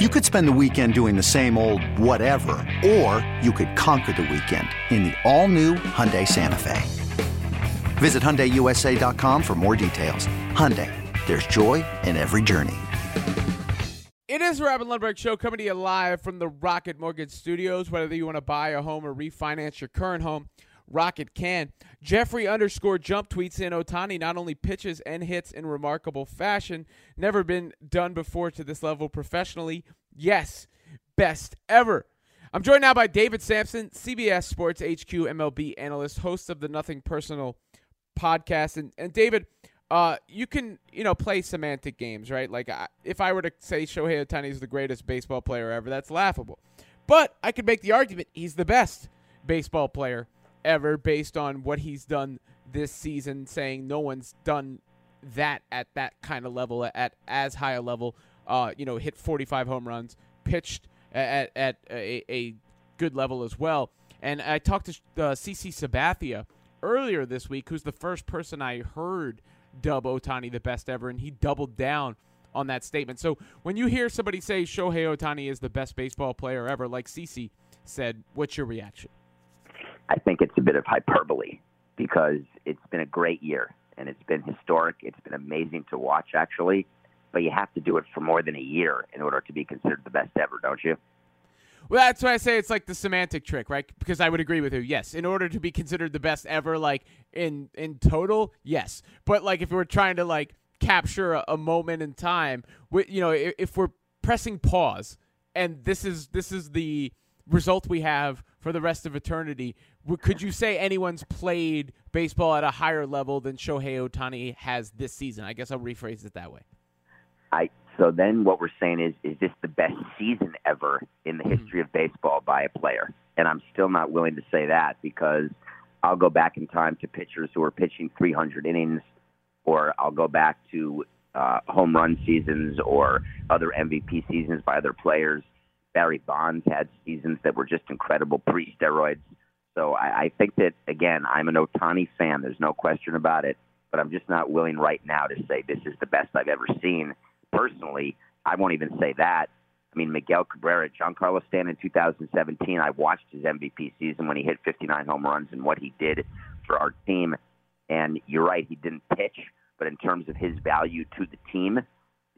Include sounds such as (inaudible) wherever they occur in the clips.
You could spend the weekend doing the same old whatever, or you could conquer the weekend in the all-new Hyundai Santa Fe. Visit HyundaiUSA.com for more details. Hyundai, there's joy in every journey. It is the Robin Lundberg Show coming to you live from the Rocket Mortgage Studios. Whether you want to buy a home or refinance your current home, Rocket can. Jeffrey underscore jump tweets in Otani not only pitches and hits in remarkable fashion, never been done before to this level professionally. Yes, best ever. I'm joined now by David Samson, CBS Sports HQ MLB analyst, host of the Nothing Personal podcast. And, and David, uh, you can you know play semantic games, right? Like I, if I were to say Shohei Otani is the greatest baseball player ever, that's laughable. But I could make the argument he's the best baseball player ever based on what he's done this season, saying no one's done that at that kind of level, at as high a level. Uh, you know, hit 45 home runs, pitched at, at a, a good level as well. And I talked to uh, CC Sabathia earlier this week, who's the first person I heard dub Otani the best ever, and he doubled down on that statement. So when you hear somebody say Shohei Otani is the best baseball player ever, like CC said, what's your reaction? I think it's a bit of hyperbole because it's been a great year and it's been historic. It's been amazing to watch, actually. But you have to do it for more than a year in order to be considered the best ever, don't you? Well, that's why I say it's like the semantic trick, right? Because I would agree with you. Yes, in order to be considered the best ever, like in in total, yes. But like if we're trying to like capture a, a moment in time, we, you know, if, if we're pressing pause and this is this is the result we have for the rest of eternity, could you say anyone's played baseball at a higher level than Shohei Ohtani has this season? I guess I'll rephrase it that way. I so then what we're saying is is this the best season ever in the history of baseball by a player? And I'm still not willing to say that because I'll go back in time to pitchers who are pitching 300 innings, or I'll go back to uh, home run seasons or other MVP seasons by other players. Barry Bonds had seasons that were just incredible pre steroids. So I, I think that again, I'm an Ohtani fan. There's no question about it. But I'm just not willing right now to say this is the best I've ever seen. Personally, I won't even say that. I mean, Miguel Cabrera, Giancarlo Stanton in 2017. I watched his MVP season when he hit 59 home runs and what he did for our team. And you're right, he didn't pitch, but in terms of his value to the team,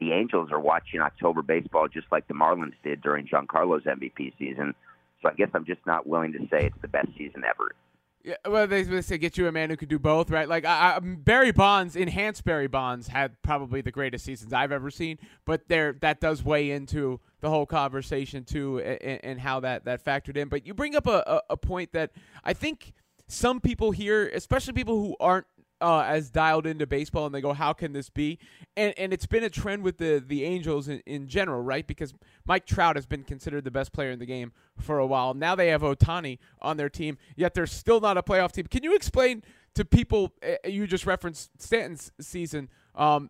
the Angels are watching October baseball just like the Marlins did during Giancarlo's MVP season. So I guess I'm just not willing to say it's the best season ever. Yeah, well, they, they say get you a man who could do both, right? Like I, I, Barry Bonds, enhanced Barry Bonds, had probably the greatest seasons I've ever seen. But there, that does weigh into the whole conversation too, and, and how that that factored in. But you bring up a, a, a point that I think some people here, especially people who aren't uh, as dialed into baseball and they go, how can this be? And and it's been a trend with the the Angels in, in general, right? Because Mike Trout has been considered the best player in the game for a while. Now they have Otani on their team, yet they're still not a playoff team. Can you explain to people? Uh, you just referenced Stanton's season. Um,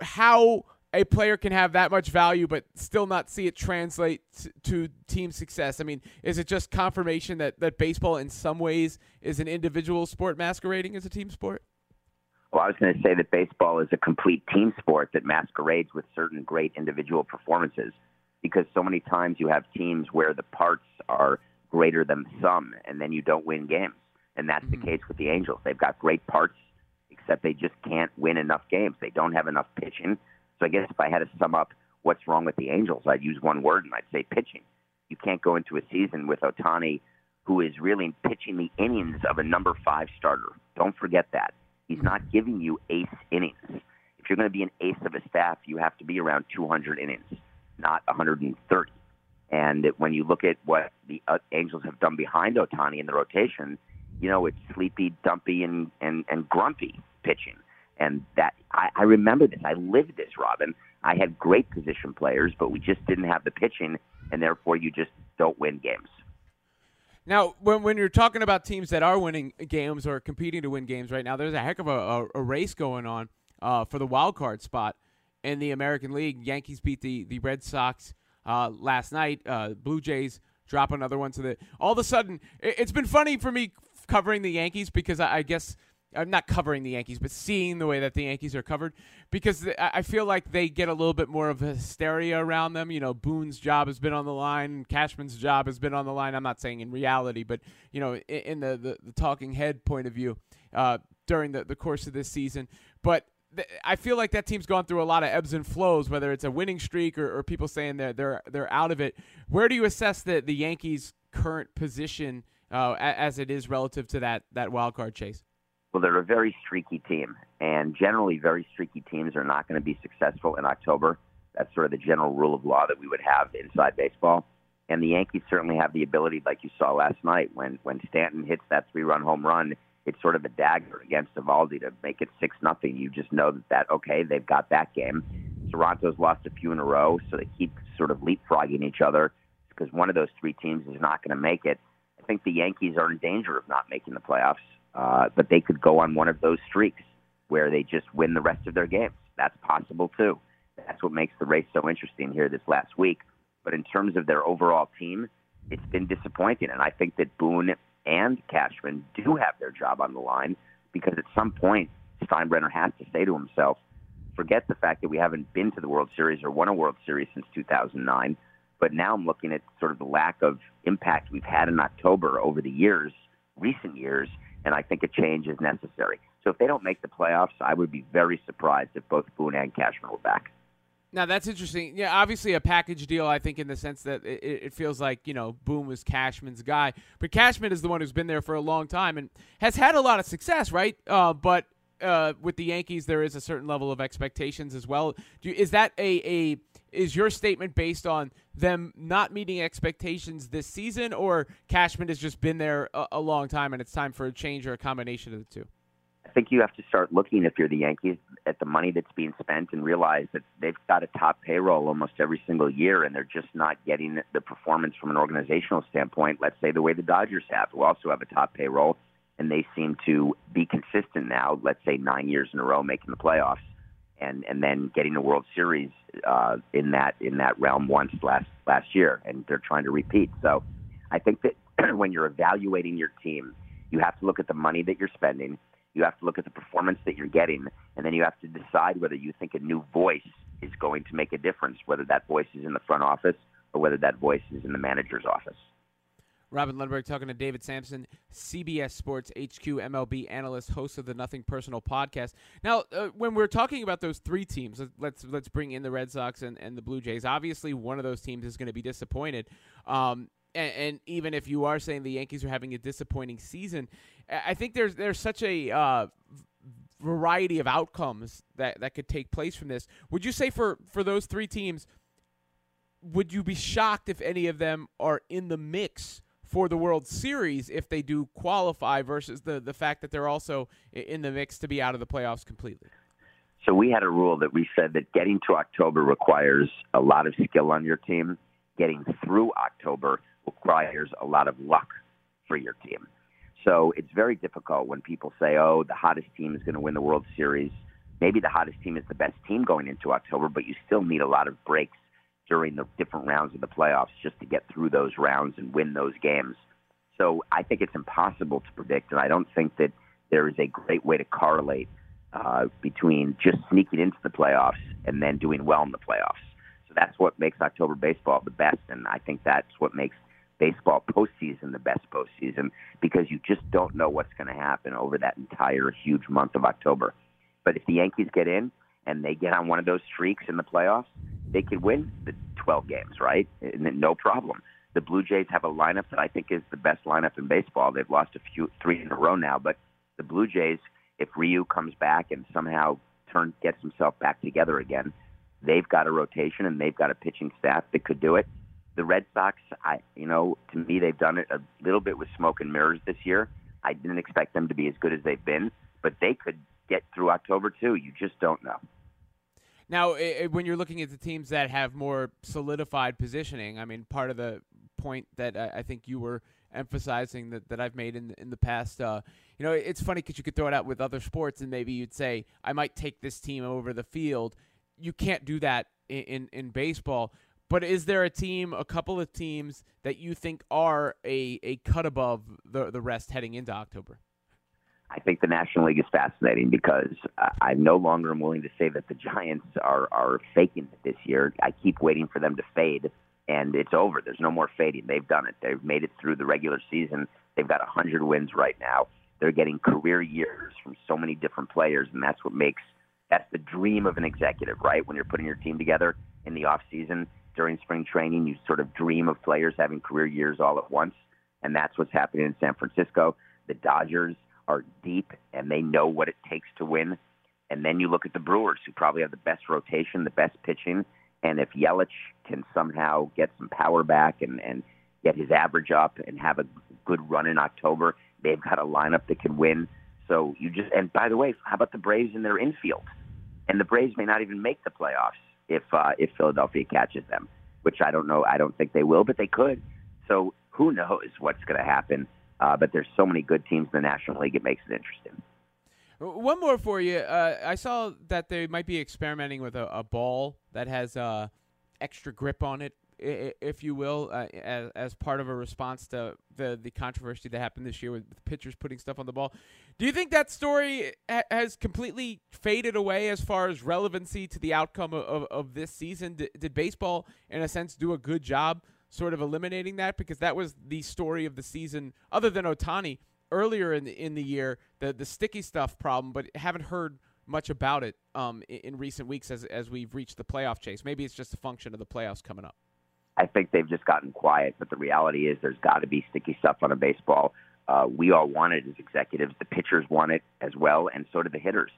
how a player can have that much value but still not see it translate to team success? I mean, is it just confirmation that, that baseball in some ways is an individual sport masquerading as a team sport? Well, I was going to say that baseball is a complete team sport that masquerades with certain great individual performances because so many times you have teams where the parts are greater than the sum and then you don't win games. And that's mm-hmm. the case with the Angels. They've got great parts, except they just can't win enough games. They don't have enough pitching. So I guess if I had to sum up what's wrong with the Angels, I'd use one word and I'd say pitching. You can't go into a season with Ohtani, who is really pitching the innings of a number five starter. Don't forget that. He's not giving you ace innings. If you're going to be an ace of a staff, you have to be around 200 innings, not 130. And when you look at what the uh, Angels have done behind Otani in the rotation, you know it's sleepy, dumpy, and and and grumpy pitching. And that I, I remember this. I lived this, Robin. I had great position players, but we just didn't have the pitching, and therefore you just don't win games. Now, when, when you're talking about teams that are winning games or competing to win games right now, there's a heck of a, a, a race going on uh, for the wild card spot in the American League. Yankees beat the, the Red Sox uh, last night. Uh, Blue Jays drop another one. So that all of a sudden, it, has been funny for me covering the Yankees because I, I guess – I'm not covering the Yankees, but seeing the way that the Yankees are covered, because I feel like they get a little bit more of hysteria around them. You know, Boone's job has been on the line, Cashman's job has been on the line. I'm not saying in reality, but you know, in the the, the talking head point of view, uh, during the the course of this season, but. I feel like that team's gone through a lot of ebbs and flows, whether it's a winning streak or, or people saying they're they're they're out of it. Where do you assess the the Yankees' current position uh, as it is relative to that that wild card chase? Well, they're a very streaky team, and generally, very streaky teams are not going to be successful in October. That's sort of the general rule of law that we would have inside baseball. And the Yankees certainly have the ability, like you saw last night, when when Stanton hits that three-run home run, it's sort of a dagger against Eovaldi to make it six nothing. You just know that that okay, they've got that game. Toronto's lost a few in a row, so they keep sort of leapfrogging each other because one of those three teams is not going to make it. I think the Yankees are in danger of not making the playoffs. Uh, but they could go on one of those streaks where they just win the rest of their games. That's possible too. That's what makes the race so interesting here this last week. But in terms of their overall team, it's been disappointing. And I think that Boone and Cashman do have their job on the line because at some point, Steinbrenner has to say to himself, forget the fact that we haven't been to the World Series or won a World Series since 2009. But now I'm looking at sort of the lack of impact we've had in October over the years, recent years, and I think a change is necessary. So if they don't make the playoffs, I would be very surprised if both Boone and Cashman were back. Now that's interesting. Yeah, obviously a package deal. I think in the sense that it, it, feels like you know Boone was Cashman's guy, but Cashman is the one who's been there for a long time and has had a lot of success, right? Uh, but uh, with the Yankees, there is a certain level of expectations as well. Is that a, a is your statement based on them not meeting expectations this season, or Cashman has just been there a, a long time and it's time for a change or a combination of the two? I think you have to start looking, if you're the Yankees, at the money that's being spent and realize that they've got a top payroll almost every single year, and they're just not getting the performance from an organizational standpoint. Let's say the way the Dodgers have, who also have a top payroll and they seem to be consistent now. Let's say nine years in a row making the playoffs, and and then getting a World Series uh, in that in that realm once last last year, and they're trying to repeat. So, I think that (clears throat) when you're evaluating your team, you have to look at the money that you're spending. You have to look at the performance that you're getting, and then you have to decide whether you think a new voice is going to make a difference, whether that voice is in the front office or whether that voice is in the manager's office. Robin Lundberg talking to David Samson, CBS Sports HQ MLB analyst, host of the Nothing Personal podcast. Now, uh, when we're talking about those three teams, let's let's bring in the Red Sox and, and the Blue Jays. Obviously, one of those teams is going to be disappointed. Um, and, and, even if you are saying the Yankees are having a disappointing season, I think there's there's such a uh, variety of outcomes that, that could take place from this. Would you say for, for those three teams, would you be shocked if any of them are in the mix for the World Series if they do qualify versus the the fact that they're also in the mix to be out of the playoffs completely. So we had a rule that we said that getting to October requires a lot of skill on your team. Getting through October requires a lot of luck for your team. So it's very difficult when people say, "Oh, the hottest team is going to win the World Series." Maybe the hottest team is the best team going into October, but you still need a lot of breaks during the different rounds of the playoffs just to get through those rounds and win those games. So I think it's impossible to predict, and I don't think that there is a great way to correlate uh, between just sneaking into the playoffs and then doing well in the playoffs. So that's what makes October baseball the best, and I think that's what makes baseball postseason the best postseason because you just don't know what's going to happen over that entire huge month of October. But if the Yankees get in and they get on one of those streaks in the playoffs, they could win the 12 games, right? No problem. The Blue Jays have a lineup that I think is the best lineup in baseball. They've lost a few three in a row now, but the Blue Jays, if Ryu comes back and somehow turn gets himself back together again, they've got a rotation and they've got a pitching staff that could do it. The Red Sox, I you know, to me they've done it a little bit with smoke and mirrors this year. I didn't expect them to be as good as they've been, but they could get through October too. You just don't know. Now, it, when you're looking at the teams that have more solidified positioning, I mean, part of the point that I, I think you were emphasizing that, that I've made in in the past. Uh, you know, it's funny because you could throw it out with other sports, and maybe you'd say, "I might take this team over the field." You can't do that in, in, in baseball. But is there a team, a couple of teams that you think are a, a cut above the the rest heading into October? I think the National League is fascinating because I no longer am willing to say that the Giants are are faking it this year. I keep waiting for them to fade, and it's over. There's no more fading. They've done it. They've made it through the regular season. They've got 100 wins right now. They're getting career years from so many different players, and that's what makes that's the dream of an executive, right? When you're putting your team together in the off season during spring training, you sort of dream of players having career years all at once, and that's what's happening in San Francisco. The Dodgers are deep and they know what it takes to win. And then you look at the Brewers, who probably have the best rotation, the best pitching. And if Yelich can somehow get some power back and, and get his average up and have a good run in October, they've got a lineup that can win. So you just and by the way, how about the Braves in their infield? And the Braves may not even make the playoffs if uh, if Philadelphia catches them, which I don't know. I don't think they will, but they could. So who knows what's going to happen? Uh, but there's so many good teams in the National League, it makes it interesting. One more for you. Uh, I saw that they might be experimenting with a, a ball that has uh, extra grip on it, if you will, uh, as, as part of a response to the, the controversy that happened this year with, pitchers putting stuff on the ball. Do you think that story ha- has completely faded away as far as relevancy to the outcome of, of, of this season? D- did baseball, in a sense, do a good job sort of eliminating that because that was the story of the season, other than Otani earlier in the, in the year, the the sticky stuff problem, but haven't heard much about it um, in, in recent weeks as as we've reached the playoff chase. Maybe it's just a function of the playoffs coming up. I think they've just gotten quiet, but the reality is there's got to be sticky stuff on a baseball. Uh, we all want it as executives. The pitchers want it as well, and so do the hitters.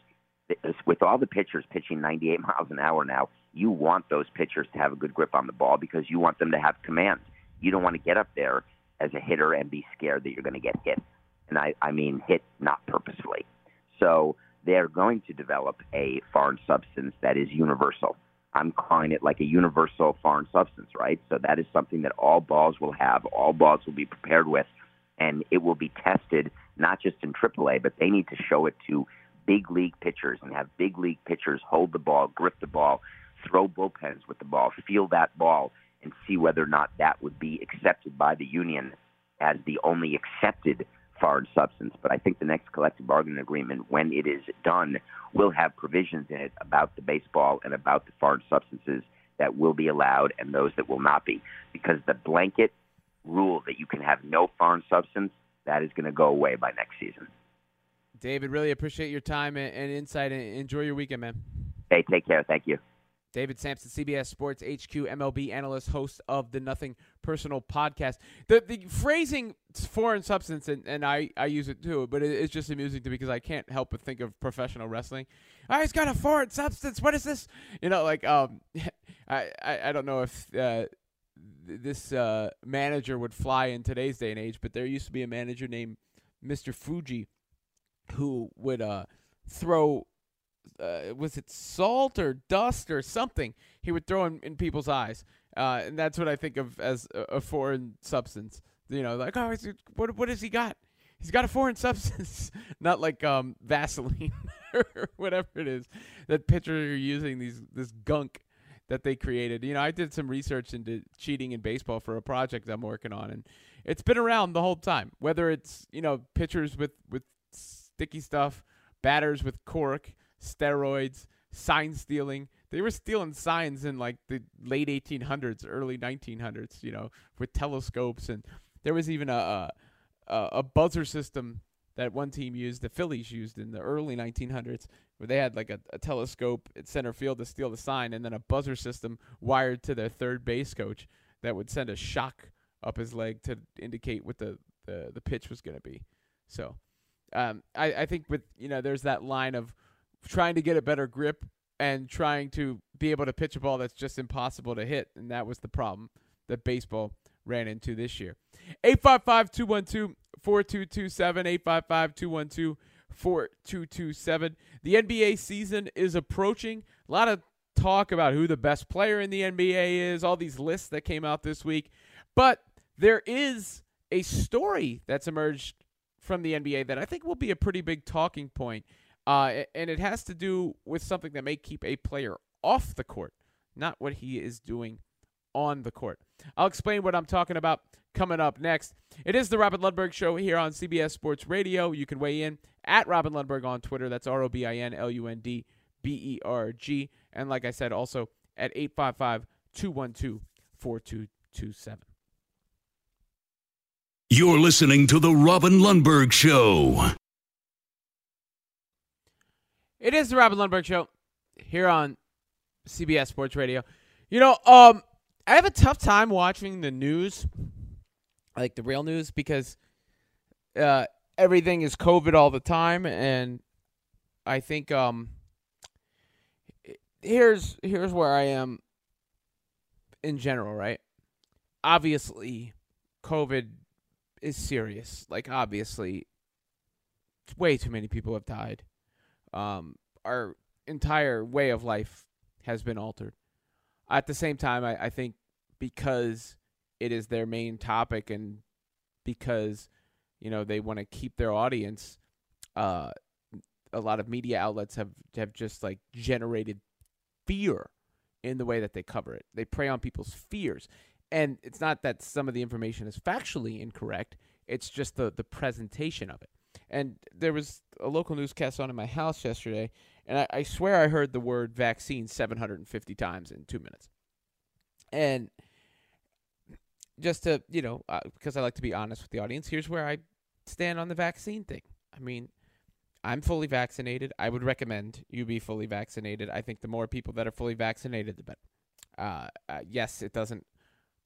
With all the pitchers pitching 98 (laughs) miles an hour now, you want those pitchers to have a good grip on the ball because you want them to have command. You don't want to get up there as a hitter and be scared that you're going to get hit. And I, I mean hit not purposefully. So they're going to develop a foreign substance that is universal. I'm calling it like a universal foreign substance, right? So that is something that all balls will have, all balls will be prepared with, and it will be tested not just in AAA, but they need to show it to big league pitchers and have big league pitchers hold the ball, grip the ball, throw bullpens with the ball, feel that ball, and see whether or not that would be accepted by the union as the only accepted foreign substance. But I think the next collective bargaining agreement, when it is done, will have provisions in it about the baseball and about the foreign substances that will be allowed and those that will not be. Because the blanket rule that you can have no foreign substance, that is going to go away by next season. David, really appreciate your time and insight and enjoy your weekend, man. Hey, take care. Thank you. David Samson, CBS Sports HQ MLB analyst, host of the Nothing Personal podcast. The the phrasing foreign substance, and, and I, I use it too, but it, it's just amusing to me because I can't help but think of professional wrestling. Oh, he's got a foreign substance. What is this? You know, like um, (laughs) I, I, I don't know if uh, this uh, manager would fly in today's day and age, but there used to be a manager named Mr. Fuji who would uh, throw uh, was it salt or dust or something he would throw in, in people's eyes, uh, and that's what I think of as a, foreign substance. You know, like oh, what what has he got? He's got a foreign (laughs) substance, not like um, Vaseline (laughs) or whatever it is that pitchers are using these this gunk that they created. You know, I did some research into cheating in baseball for a project I'm working on, and it's been around the whole time. Whether it's you know pitchers with with sticky stuff, batters with cork, steroids, sign stealing. They were stealing signs in like the late 1800s, early 1900s, you know, with telescopes, and there was even a a, a buzzer system that one team used, the Phillies used in the early 1900s, where they had like a, a, telescope at center field to steal the sign, and then a buzzer system wired to their third base coach that would send a shock up his leg to indicate what the, the, the pitch was going to be. So um, I, I think with, you know, there's that line of trying to get a better grip and trying to be able to pitch a ball that's just impossible to hit. And that was the problem that baseball ran into this year. 855 212 4227. 855 212 4227. The NBA season is approaching. A lot of talk about who the best player in the NBA is, all these lists that came out this week. But there is a story that's emerged from the NBA that I think will be a pretty big talking point. Uh, and it has to do with something that may keep a player off the court, not what he is doing on the court. I'll explain what I'm talking about coming up next. It is the Robin Lundberg Show here on CBS Sports Radio. You can weigh in at Robin Lundberg on Twitter. That's R O B I N L U N D B E R G. And like I said, also at 855 212 4227. You're listening to The Robin Lundberg Show. It is the Robin Lundberg Show here on CBS Sports Radio. You know, um, I have a tough time watching the news, like the real news, because uh, everything is COVID all the time, and I think um, here's here's where I am in general, right? Obviously, COVID is serious. Like obviously, way too many people have died. Um, our entire way of life has been altered. At the same time, I, I think because it is their main topic and because you know they want to keep their audience, uh, a lot of media outlets have have just like generated fear in the way that they cover it. They prey on people's fears. And it's not that some of the information is factually incorrect, it's just the, the presentation of it. And there was a local newscast on in my house yesterday, and I, I swear I heard the word vaccine 750 times in two minutes. And just to, you know, uh, because I like to be honest with the audience, here's where I stand on the vaccine thing. I mean, I'm fully vaccinated. I would recommend you be fully vaccinated. I think the more people that are fully vaccinated, the better. Uh, uh, yes, it doesn't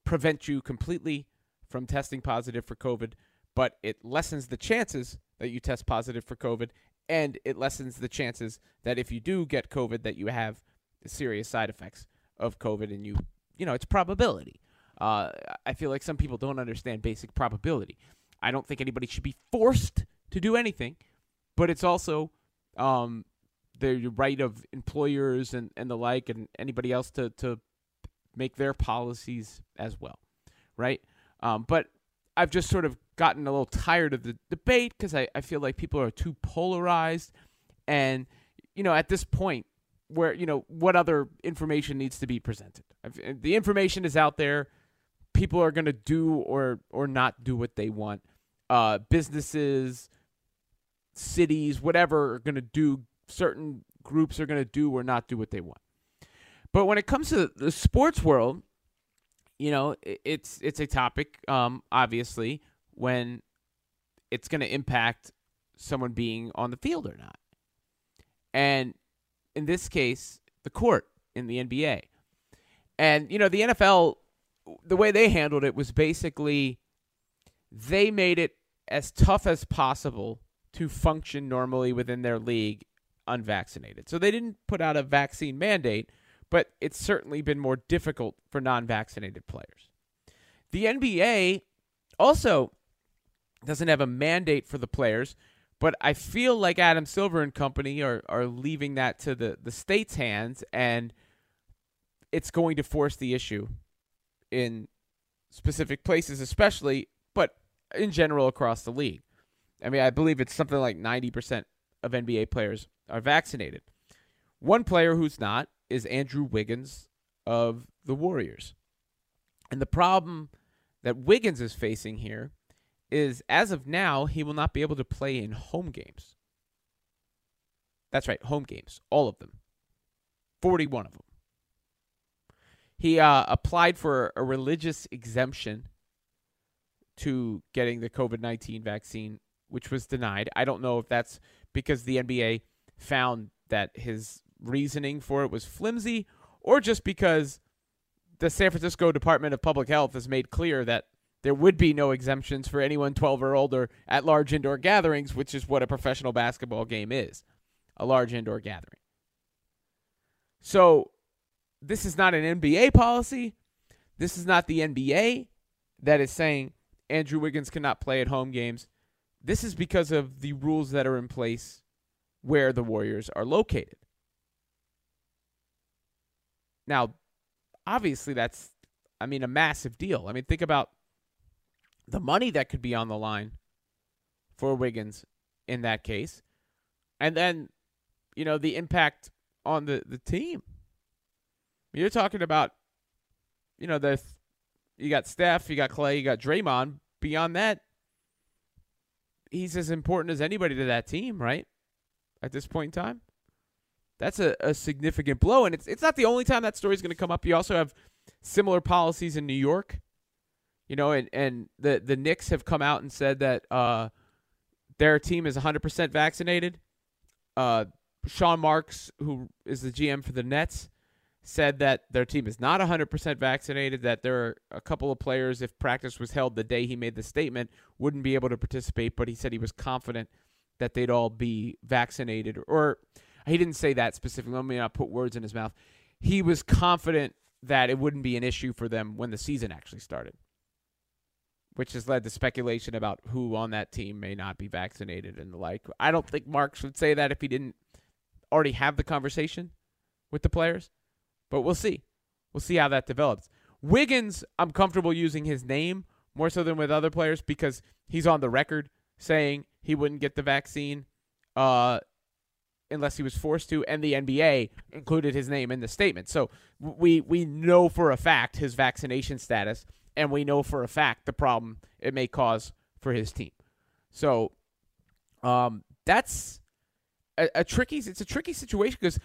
prevent you completely from testing positive for COVID, but it lessens the chances that you test positive for COVID, and it lessens the chances that if you do get COVID, that you have serious side effects of COVID, and you, you know, it's probability. Uh, I feel like some people don't understand basic probability. I don't think anybody should be forced to do anything but it's also um, the right of employers and, and the like and anybody else to, to make their policies as well, right? Um, but I've just sort of gotten a little tired of the debate because I, I feel like people are too polarized. And, you know, at this point, where, you know, what other information needs to be presented? The information is out there. People are going to do or, or not do what they want. Uh, businesses, cities, whatever, are going to do, certain groups are going to do or not do what they want. But when it comes to the sports world, you know, it's it's a topic, um, obviously, when it's going to impact someone being on the field or not. And in this case, the court in the NBA. And, you know, the NFL, the way they handled it was basically they made it as tough as possible to function normally within their league unvaccinated. So they didn't put out a vaccine mandate, but it's certainly been more difficult for non vaccinated players. The NBA also doesn't have a mandate for the players, but I feel like Adam Silver and company are, are leaving that to the, the state's hands, and it's going to force the issue in specific places, especially, but in general across the league. I mean, I believe it's something like 90% of NBA players are vaccinated. One player who's not is Andrew Wiggins of the Warriors. And the problem that Wiggins is facing here is as of now, he will not be able to play in home games. That's right, home games, all of them. 41 of them. He uh, applied for a religious exemption to getting the COVID 19 vaccine which was denied. I don't know if that's because the NBA found that his reasoning for it was flimsy or just because the San Francisco Department of Public Health has made clear that there would be no exemptions for anyone 12 or older at large indoor gatherings, which is what a professional basketball game is a large indoor gathering. So, this is not an NBA policy. This is not the NBA that is saying Andrew Wiggins cannot play at home games. This is because of the rules that are in place where the Warriors are located. Now, obviously, that's, I mean, a massive deal. I mean, think about the money that could be on the line for Wiggins in that case. And then, you know, the impact on the, the team. You're talking about, you know, the you got Steph, you got Clay, you got Draymond. Beyond that, he's as important as anybody to that team, right? At this point in time. That's a, a significant blow. And it's it's not the only time that story's gonna come up. You also have similar policies in New York. You know, and, and the, the Knicks have come out and said that uh, their team is 100% vaccinated. Uh, Sean Marks, who is the GM for the Nets, said that their team is not 100% vaccinated, that there are a couple of players, if practice was held the day he made the statement, wouldn't be able to participate, but he said he was confident that they'd all be vaccinated. Or he didn't say that specifically. Let me not put words in his mouth. He was confident that it wouldn't be an issue for them when the season actually started, which has led to speculation about who on that team may not be vaccinated and the like. I don't think Marks would say that if he didn't already have the conversation with the players, but we'll see. We'll see how that develops. Wiggins, I'm comfortable using his name more so than with other players because he's on the record saying he wouldn't get the vaccine uh, unless he was forced to, and the NBA included his name in the statement. So we we know for a fact his vaccination status, and we know for a fact the problem it may cause for his team. So um, that's a, a tricky. It's a tricky situation because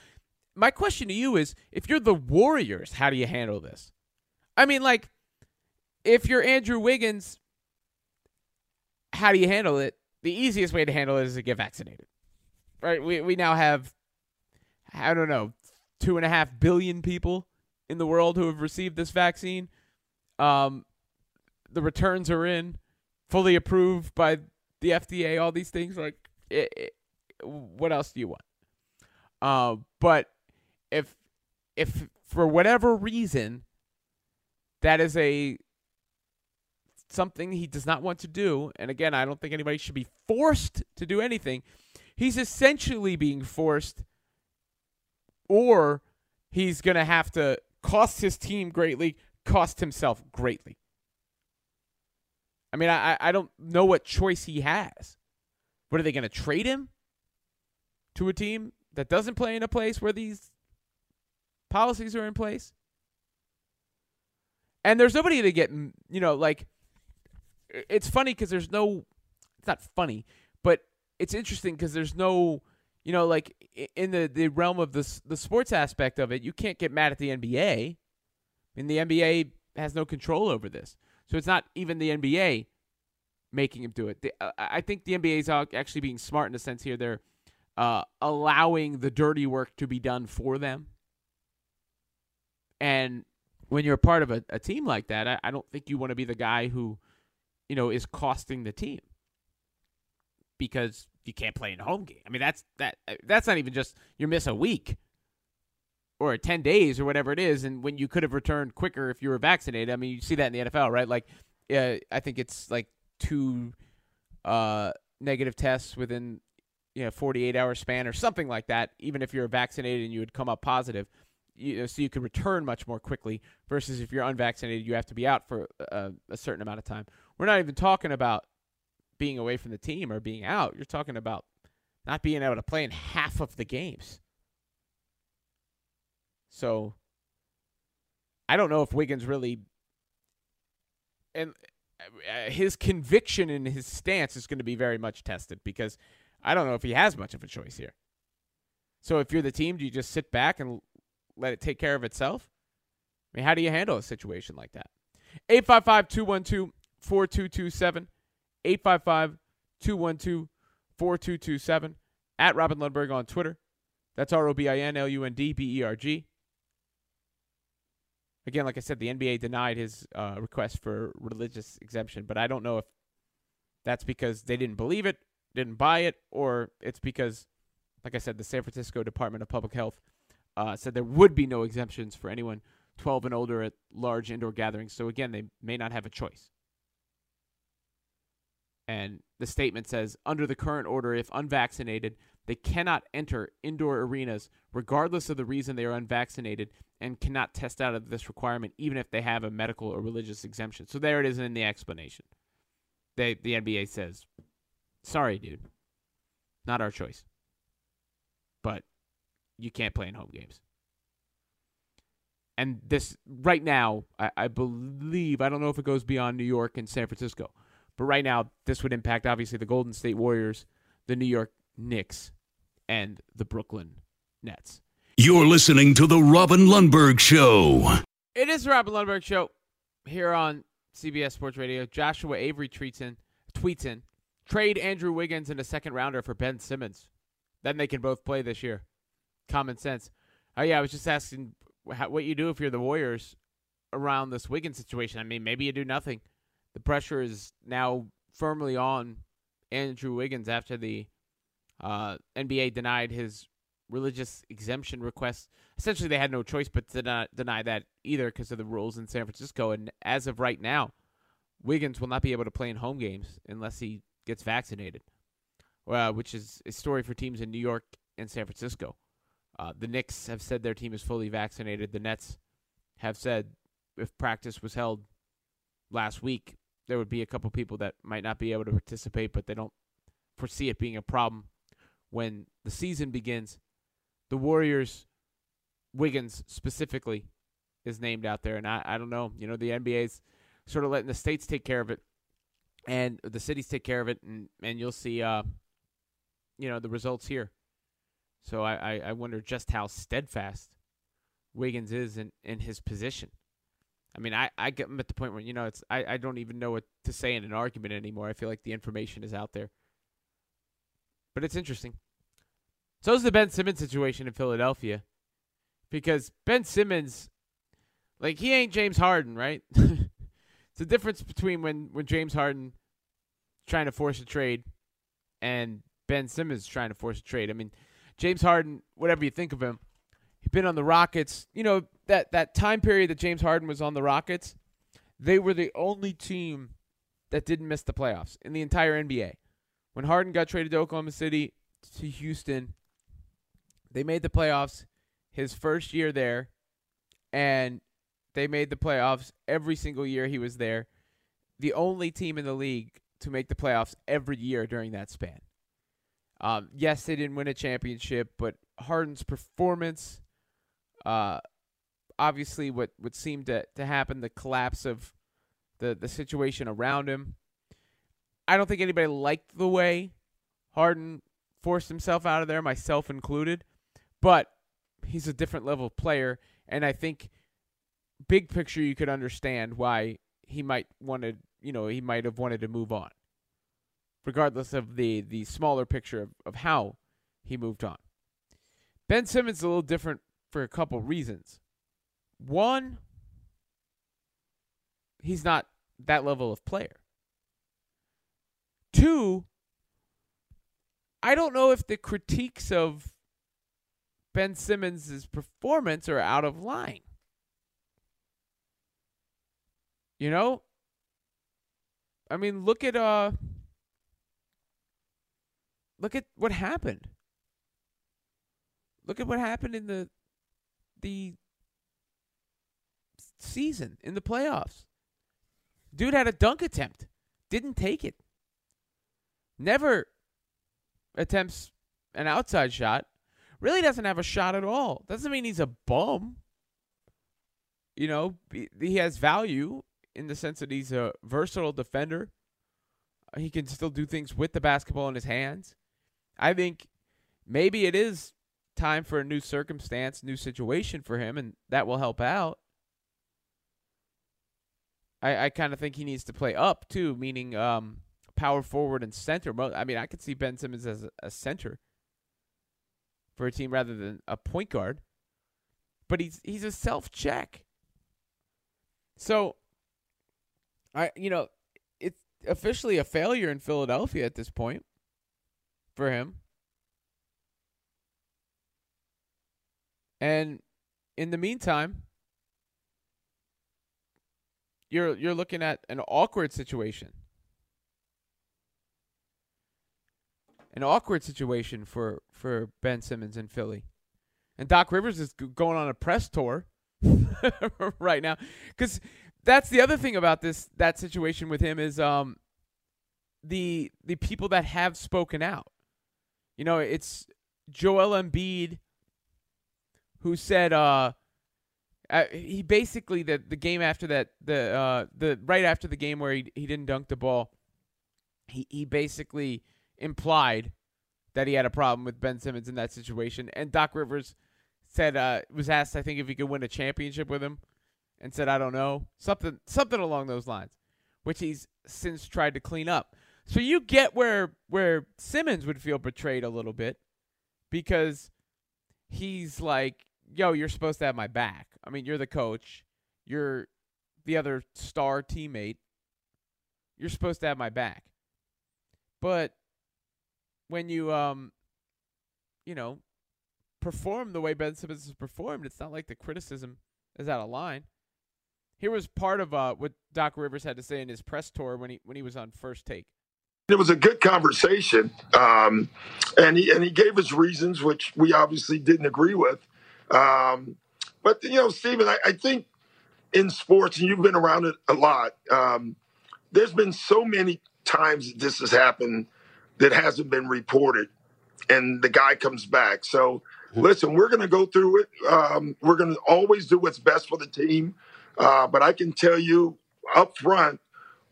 my question to you is: if you're the Warriors, how do you handle this? I mean, like, if you're Andrew Wiggins, how do you handle it? The easiest way to handle it is to get vaccinated right? We we now have I don't know two and a half billion people in the world who have received this vaccine. Um, the returns are in, fully approved by the FDA. All these things, like, it, it, what else do you want? Uh, but if if for whatever reason that is a something he does not want to do, and again, I don't think anybody should be forced to do anything he's essentially being forced, or he's going to have to cost his team greatly, cost himself greatly. I mean, I, I don't know what choice he has. What are they going to trade him to a team that doesn't play in a place where these policies are in place? And there's nobody to get, you know, like, it's funny because there's no, it's not funny, but it's interesting because there's no, you know, like in the, the realm of the the sports aspect of it, you can't get mad at the NBA. I mean, the NBA has no control over this, so it's not even the NBA making him do it. The, uh, I think the NBA is actually being smart in a sense here. They're uh, allowing the dirty work to be done for them, and when you're a part of a, a team like that, I, I don't think you want to be the guy who, you know, is costing the team because you can't play in a home game. I mean, that's that that's not even just you miss a week or 10 days or whatever it is and when you could have returned quicker if you were vaccinated. I mean, you see that in the NFL, right? Like uh, I think it's like two uh, negative tests within you know 48 hour span or something like that even if you're vaccinated and you would come up positive you know, so you could return much more quickly versus if you're unvaccinated you have to be out for a certain amount of time we're not even talking about being away from the team or being out. You're talking about not being able to play in half of the games. So I don't know if Wiggins really and uh, his conviction and his stance is going to be very much tested because I don't know if he has much of a choice here. So if you're the team, do you just sit back and let it take care of itself? I mean, how do you handle a situation like that? 855 212 4227. 855 212 4227. At Robin Lundberg on Twitter. That's R O B I N L U N D B E R G. Again, like I said, the NBA denied his uh, request for religious exemption, but I don't know if that's because they didn't believe it, didn't buy it, or it's because, like I said, the San Francisco Department of Public Health uh, said there would be no exemptions for anyone 12 and older at large indoor gatherings. So again, they may not have a choice. And the statement says under the current order, if unvaccinated, They cannot enter indoor arenas regardless of the reason they are unvaccinated and cannot test out of this requirement even if they have a medical or religious exemption. So there it is in the explanation. They the NBA says, "Sorry, dude. Not our choice." But you can't play in home games. And this right now, I, I believe I don't know if it goes beyond New York and San Francisco, but right now this would impact obviously the Golden State Warriors, the New York Knicks, and the Brooklyn Nets. You're listening to The Robin Lundberg Show. It is the Robin Lundberg Show here on CBS Sports Radio. Joshua Avery tweets in, tweets in, trade Andrew Wiggins in a second rounder for Ben Simmons. Then they can both play this year. Common sense. Oh yeah, I was just asking how, what you do if you're the Warriors around this Wiggins situation. I mean, maybe you do nothing. The pressure is now firmly on Andrew Wiggins after the uh, NBA denied his religious exemption request. Essentially, they had no choice but to not deny that either because of the rules in San Francisco. And as of right now, Wiggins will not be able to play in home games unless he gets vaccinated, uh, which is a story for teams in New York and San Francisco. Uh, the Knicks have said their team is fully vaccinated. The Nets have said if practice was held last week, there would be a couple people that might not be able to participate, but they don't foresee it being a problem when the season begins. The Warriors, Wiggins specifically, is named out there, and I, I don't know. You know, the NBA's sort of letting the states take care of it, and the cities take care of it, and and you'll see, uh, you know, the results here. So I, I, I wonder just how steadfast Wiggins is in, in his position. I mean, I, I get him at the point where, you know, it's I, I don't even know what to say in an argument anymore. I feel like the information is out there. But it's interesting. So is the Ben Simmons situation in Philadelphia. Because Ben Simmons, like, he ain't James Harden, right? (laughs) it's the difference between when, when James Harden trying to force a trade and Ben Simmons trying to force a trade. I mean, James Harden, whatever you think of him, he's been on the Rockets. You know, that, that time period that James Harden was on the Rockets, they were the only team that didn't miss the playoffs in the entire NBA. When Harden got traded to Oklahoma City to Houston, they made the playoffs his first year there, and they made the playoffs every single year he was there. The only team in the league to make the playoffs every year during that span. Um, yes, they didn't win a championship, but Harden's performance, uh, obviously, what what seemed to to happen, the collapse of the the situation around him. I don't think anybody liked the way Harden forced himself out of there, myself included. But he's a different level player, and I think big picture you could understand why he might wanted, you know, he might have wanted to move on regardless of the the smaller picture of, of how he moved on. Ben Simmons is a little different for a couple reasons. One, he's not that level of player. Two, I don't know if the critiques of Ben Simmons' performance are out of line. You know? I mean, look at uh Look at what happened. Look at what happened in the the season in the playoffs. Dude had a dunk attempt, didn't take it. Never attempts an outside shot. Really doesn't have a shot at all. Doesn't mean he's a bum. You know, he has value in the sense that he's a versatile defender. He can still do things with the basketball in his hands. I think maybe it is time for a new circumstance, new situation for him, and that will help out. I, I kind of think he needs to play up too, meaning um, power forward and center. I mean, I could see Ben Simmons as a, center for a team rather than a point guard, but he's he's a self check. So, I you know, it's officially a failure in Philadelphia at this point for him. And in the meantime, you're you're looking at an awkward situation. an awkward situation for for Ben Simmons in Philly, and Doc Rivers is going on a press tour (laughs) right now because that's the other thing about this that situation with him is um the the people that have spoken out. You know, it's Joel Embiid who said uh, uh he basically the the game after that the uh the right after the game where he he didn't dunk the ball he he basically implied that he had a problem with Ben Simmons in that situation. And Doc Rivers said uh was asked I think if he could win a championship with him and said I don't know. Something something along those lines which he's since tried to clean up. So you get where where Simmons would feel betrayed a little bit because he's like, "Yo, you're supposed to have my back. I mean, you're the coach. You're the other star teammate. You're supposed to have my back." But when you um you know, perform the way Ben Simmons has performed, it's not like the criticism is out of line. Here was part of uh, what Doc Rivers had to say in his press tour when he when he was on First Take. It was a good conversation, um, and he and he gave us reasons which we obviously didn't agree with. Um, but you know, Stephen, I, I, think in sports, and you've been around it a lot. Um, there's been so many times that this has happened that hasn't been reported, and the guy comes back. So listen, we're going to go through it. Um, we're going to always do what's best for the team. Uh, but I can tell you up front,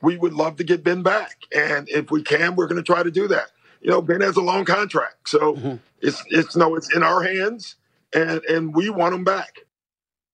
we would love to get Ben back. And if we can, we're going to try to do that. You know, Ben has a long contract. So mm-hmm. it's, it's, no, it's in our hands and, and we want him back.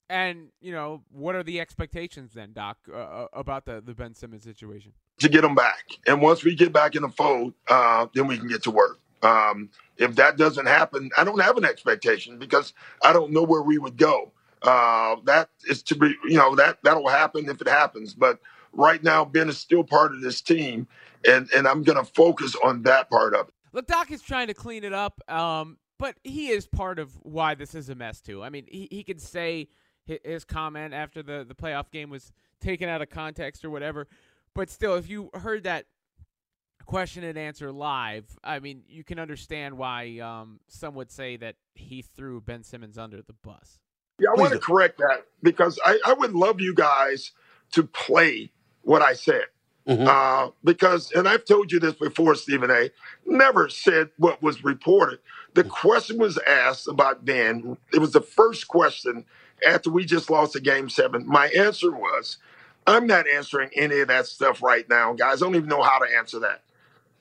And, you know, what are the expectations then, Doc, uh, uh, about the, the Ben Simmons situation? To get him back. And once we get back in the fold, uh, then we can get to work. Um, if that doesn't happen, I don't have an expectation because I don't know where we would go. Uh, that is to be, you know, that that'll happen if it happens. But right now, Ben is still part of this team, and and I'm going to focus on that part of it. Look, Doc is trying to clean it up, um, but he is part of why this is a mess too. I mean, he he could say his comment after the the playoff game was taken out of context or whatever, but still, if you heard that question and answer live, I mean, you can understand why um, some would say that he threw Ben Simmons under the bus. Yeah, I want to correct that because I, I would love you guys to play what I said. Mm-hmm. Uh, because, and I've told you this before, Stephen A. Never said what was reported. The question was asked about Ben. It was the first question after we just lost the game seven. My answer was, I'm not answering any of that stuff right now, guys. I don't even know how to answer that.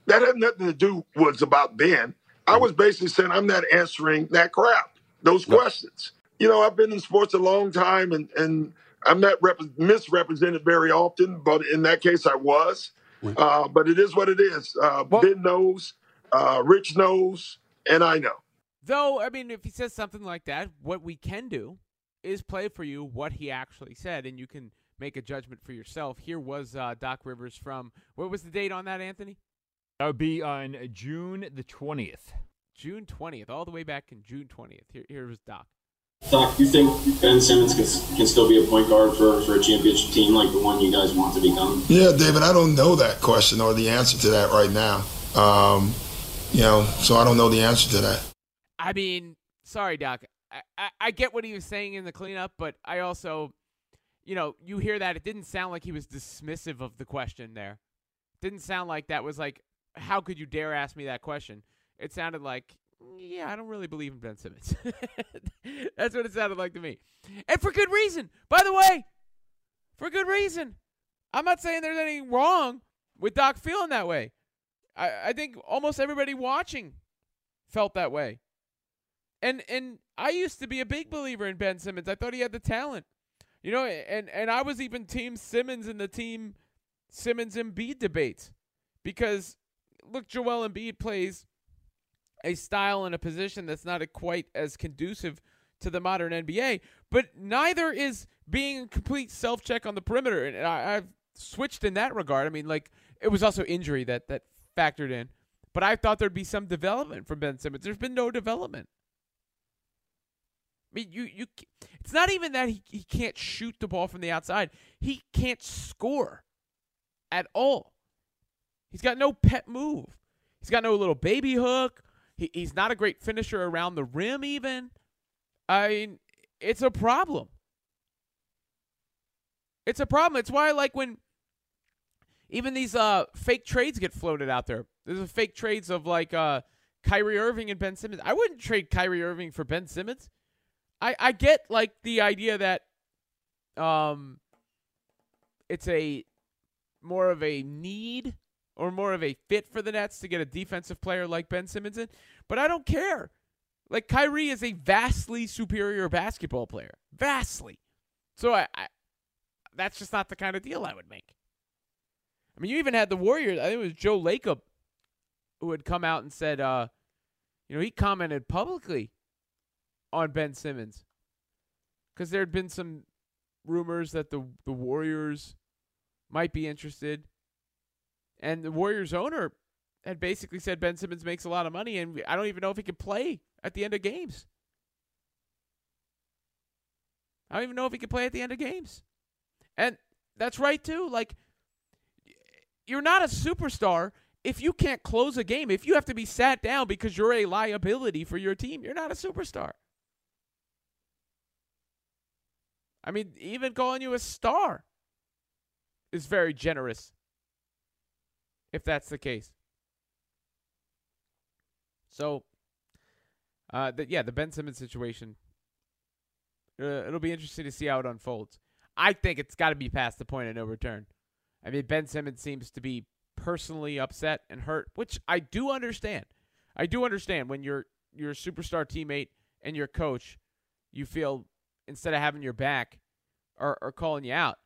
That had nothing to do was about Ben. I mm-hmm. was basically saying I'm not answering that crap, those no. questions. You know, I've been in sports a long time, and and I'm not rep- misrepresented very often, but in that case, I was. Uh, but it is what it is. Uh, well, ben knows, uh, Rich knows, and I know. Though, I mean, if he says something like that, what we can do is play for you what he actually said, and you can make a judgment for yourself. Here was uh, Doc Rivers from, what was the date on that, Anthony? That would be on June the 20th. June 20th, all the way back in June 20th. Here, here was Doc. Doc, do you think Ben Simmons can, can still be a point guard for, for a championship team like the one you guys want to become? Yeah, David, I don't know that question or the answer to that right now. Um, you know, so I don't know the answer to that. I mean, sorry, Doc. I, I, I get what he was saying in the cleanup, but I also, you know, you hear that. It didn't sound like he was dismissive of the question there. Didn't sound like that was like, how could you dare ask me that question? It sounded like, yeah, I don't really believe in Ben Simmons. (laughs) That's what it sounded like to me. And for good reason. By the way, for good reason. I'm not saying there's anything wrong with Doc feeling that way. I, I think almost everybody watching felt that way. And and I used to be a big believer in Ben Simmons. I thought he had the talent. You know, and, and I was even team Simmons in the team Simmons Embiid debates. Because look, Joel Embiid plays a style and a position that's not quite as conducive to the modern NBA. But neither is being a complete self check on the perimeter. And I, have switched in that regard. I mean, like it was also injury that that factored in. But I thought there'd be some development from Ben Simmons. There's been no development. I mean, you you. It's not even that he, he can't shoot the ball from the outside. He can't score at all. He's got no pet move. He's got no little baby hook. He, he's not a great finisher around the rim, even. I mean, it's a problem. It's a problem. It's why I like when even these uh, fake trades get floated out there. There's a fake trades of like uh, Kyrie Irving and Ben Simmons. I wouldn't trade Kyrie Irving for Ben Simmons. I, I get like the idea that um it's a more of a need or more of a fit for the Nets to get a defensive player like Ben Simmons in, but I don't care. Like Kyrie is a vastly superior basketball player, vastly. So I, I that's just not the kind of deal I would make. I mean, you even had the Warriors. I think it was Joe Lacob who had come out and said, uh, you know, he commented publicly on Ben Simmons because there had been some rumors that the the Warriors might be interested, and the Warriors owner had basically said Ben Simmons makes a lot of money, and I don't even know if he can play at the end of games. I don't even know if he can play at the end of games, and that's right too. Like, you're not a superstar if you can't close a game. If you have to be sat down because you're a liability for your team, you're not a superstar. I mean, even calling you a star is very generous if that's the case. So, uh, the, yeah, the Ben Simmons situation. Uh, it'll be interesting to see how it unfolds. I think it's got to be past the point of no return. I mean, Ben Simmons seems to be personally upset and hurt, which I do understand. I do understand when you're your superstar teammate and your coach, you feel instead of having your back or, or calling you out.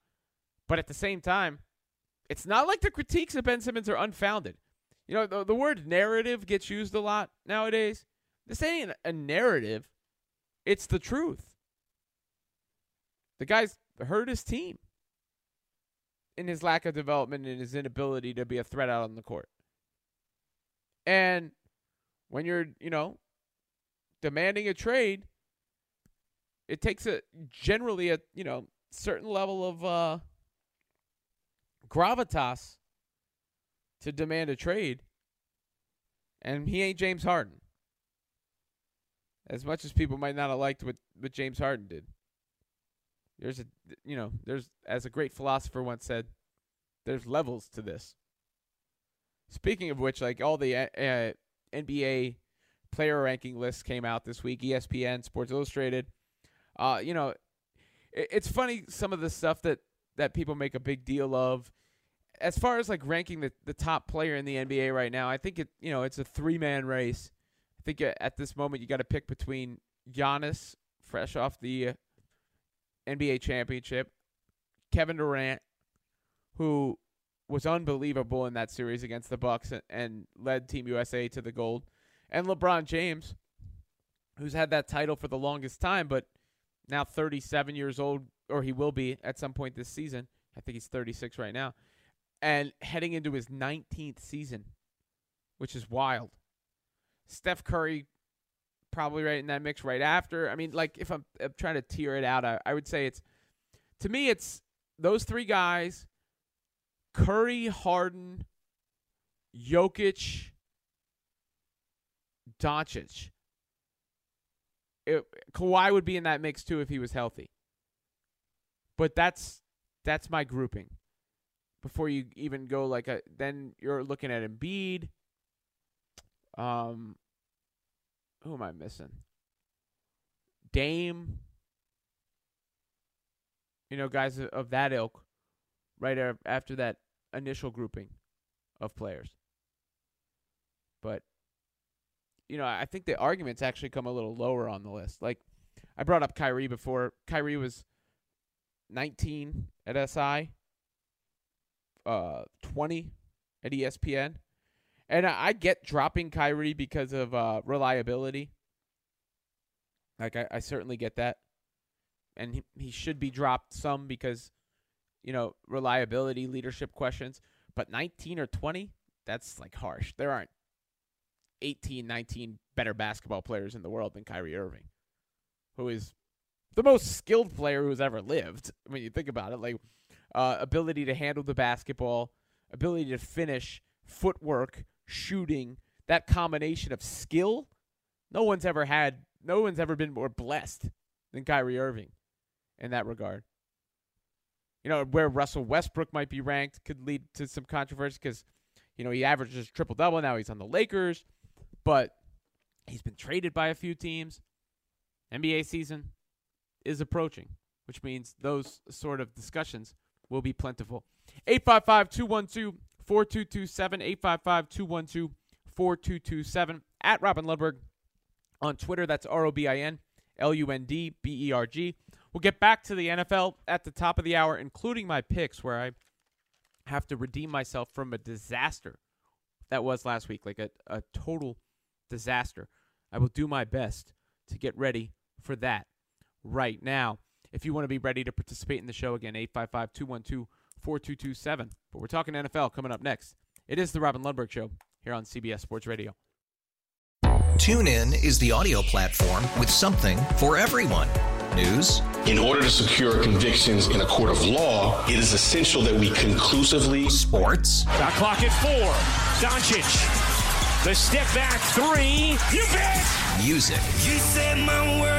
But at the same time, it's not like the critiques of Ben Simmons are unfounded. You know, the, the word narrative gets used a lot nowadays. This ain't a narrative, it's the truth. The guy's hurt his team in his lack of development and his inability to be a threat out on the court. And when you're, you know, demanding a trade, it takes a generally a, you know, certain level of uh, gravitas to demand a trade, and he ain't James Harden. As much as people might not have liked what, what James Harden did, there's a you know there's as a great philosopher once said, there's levels to this. Speaking of which, like all the uh, uh NBA player ranking lists came out this week, ESPN, Sports Illustrated. Uh, you know, it's funny some of the stuff that that people make a big deal of as far as like ranking the, the top player in the NBA right now, I think it you know it's a three man race. I think at this moment you got to pick between Giannis, fresh off the uh, NBA championship, Kevin Durant, who was unbelievable in that series against the Bucks and led Team USA to the gold, and LeBron James, who's had that title for the longest time, but now 37 years old, or he will be at some point this season. I think he's 36 right now. And heading into his 19th season, which is wild. Steph Curry, probably right in that mix right after. I mean, like, if I'm, I'm trying to tier it out, I, I would say it's, to me, it's those three guys Curry, Harden, Jokic, Doncic it, Kawhi would be in that mix too if he was healthy. But that's that's my grouping. Before you even go like a, then you're looking at Embiid. Um, who am I missing? Dame. You know, guys of that ilk, right after that initial grouping of players. But you know, I think the arguments actually come a little lower on the list. Like I brought up Kyrie before. Kyrie was 19 at SI, uh, 20 at ESPN, and I, get dropping Kyrie because of uh, reliability. Like I, I certainly get that, and he, he should be dropped some because, you know, reliability, leadership questions. But 19 or 20, that's like harsh. There aren't 18, 19 better basketball players in the world than Kyrie Irving, who is the most skilled player who's ever lived. When you think about it, like uh, ability to handle the basketball, ability to finish, footwork, shooting, that combination of skill, no one's ever had, no one's ever been more blessed than Kyrie Irving in that regard. You know, where Russell Westbrook might be ranked could lead to some controversy because, you know, he averages triple double. Now he's on the Lakers, but he's been traded by a few teams. NBA season is approaching, which means those sort of discussions will be plentiful. 855 212 4227. 855 212 4227. At Robin Lundberg on Twitter. That's R O B I N L U N D B E R G. We'll get back to the NFL at the top of the hour, including my picks, where I have to redeem myself from a disaster that was last week, like a, a total disaster. I will do my best to get ready for that right now. If you want to be ready to participate in the show again, 855 212 4227. But we're talking NFL coming up next. It is the Robin Lundberg Show here on CBS Sports Radio. TuneIn is the audio platform with something for everyone. News. In order to secure convictions in a court of law, it is essential that we conclusively. Sports. Shot clock at four. Doncic. The step back three. You bet. Music. You set my world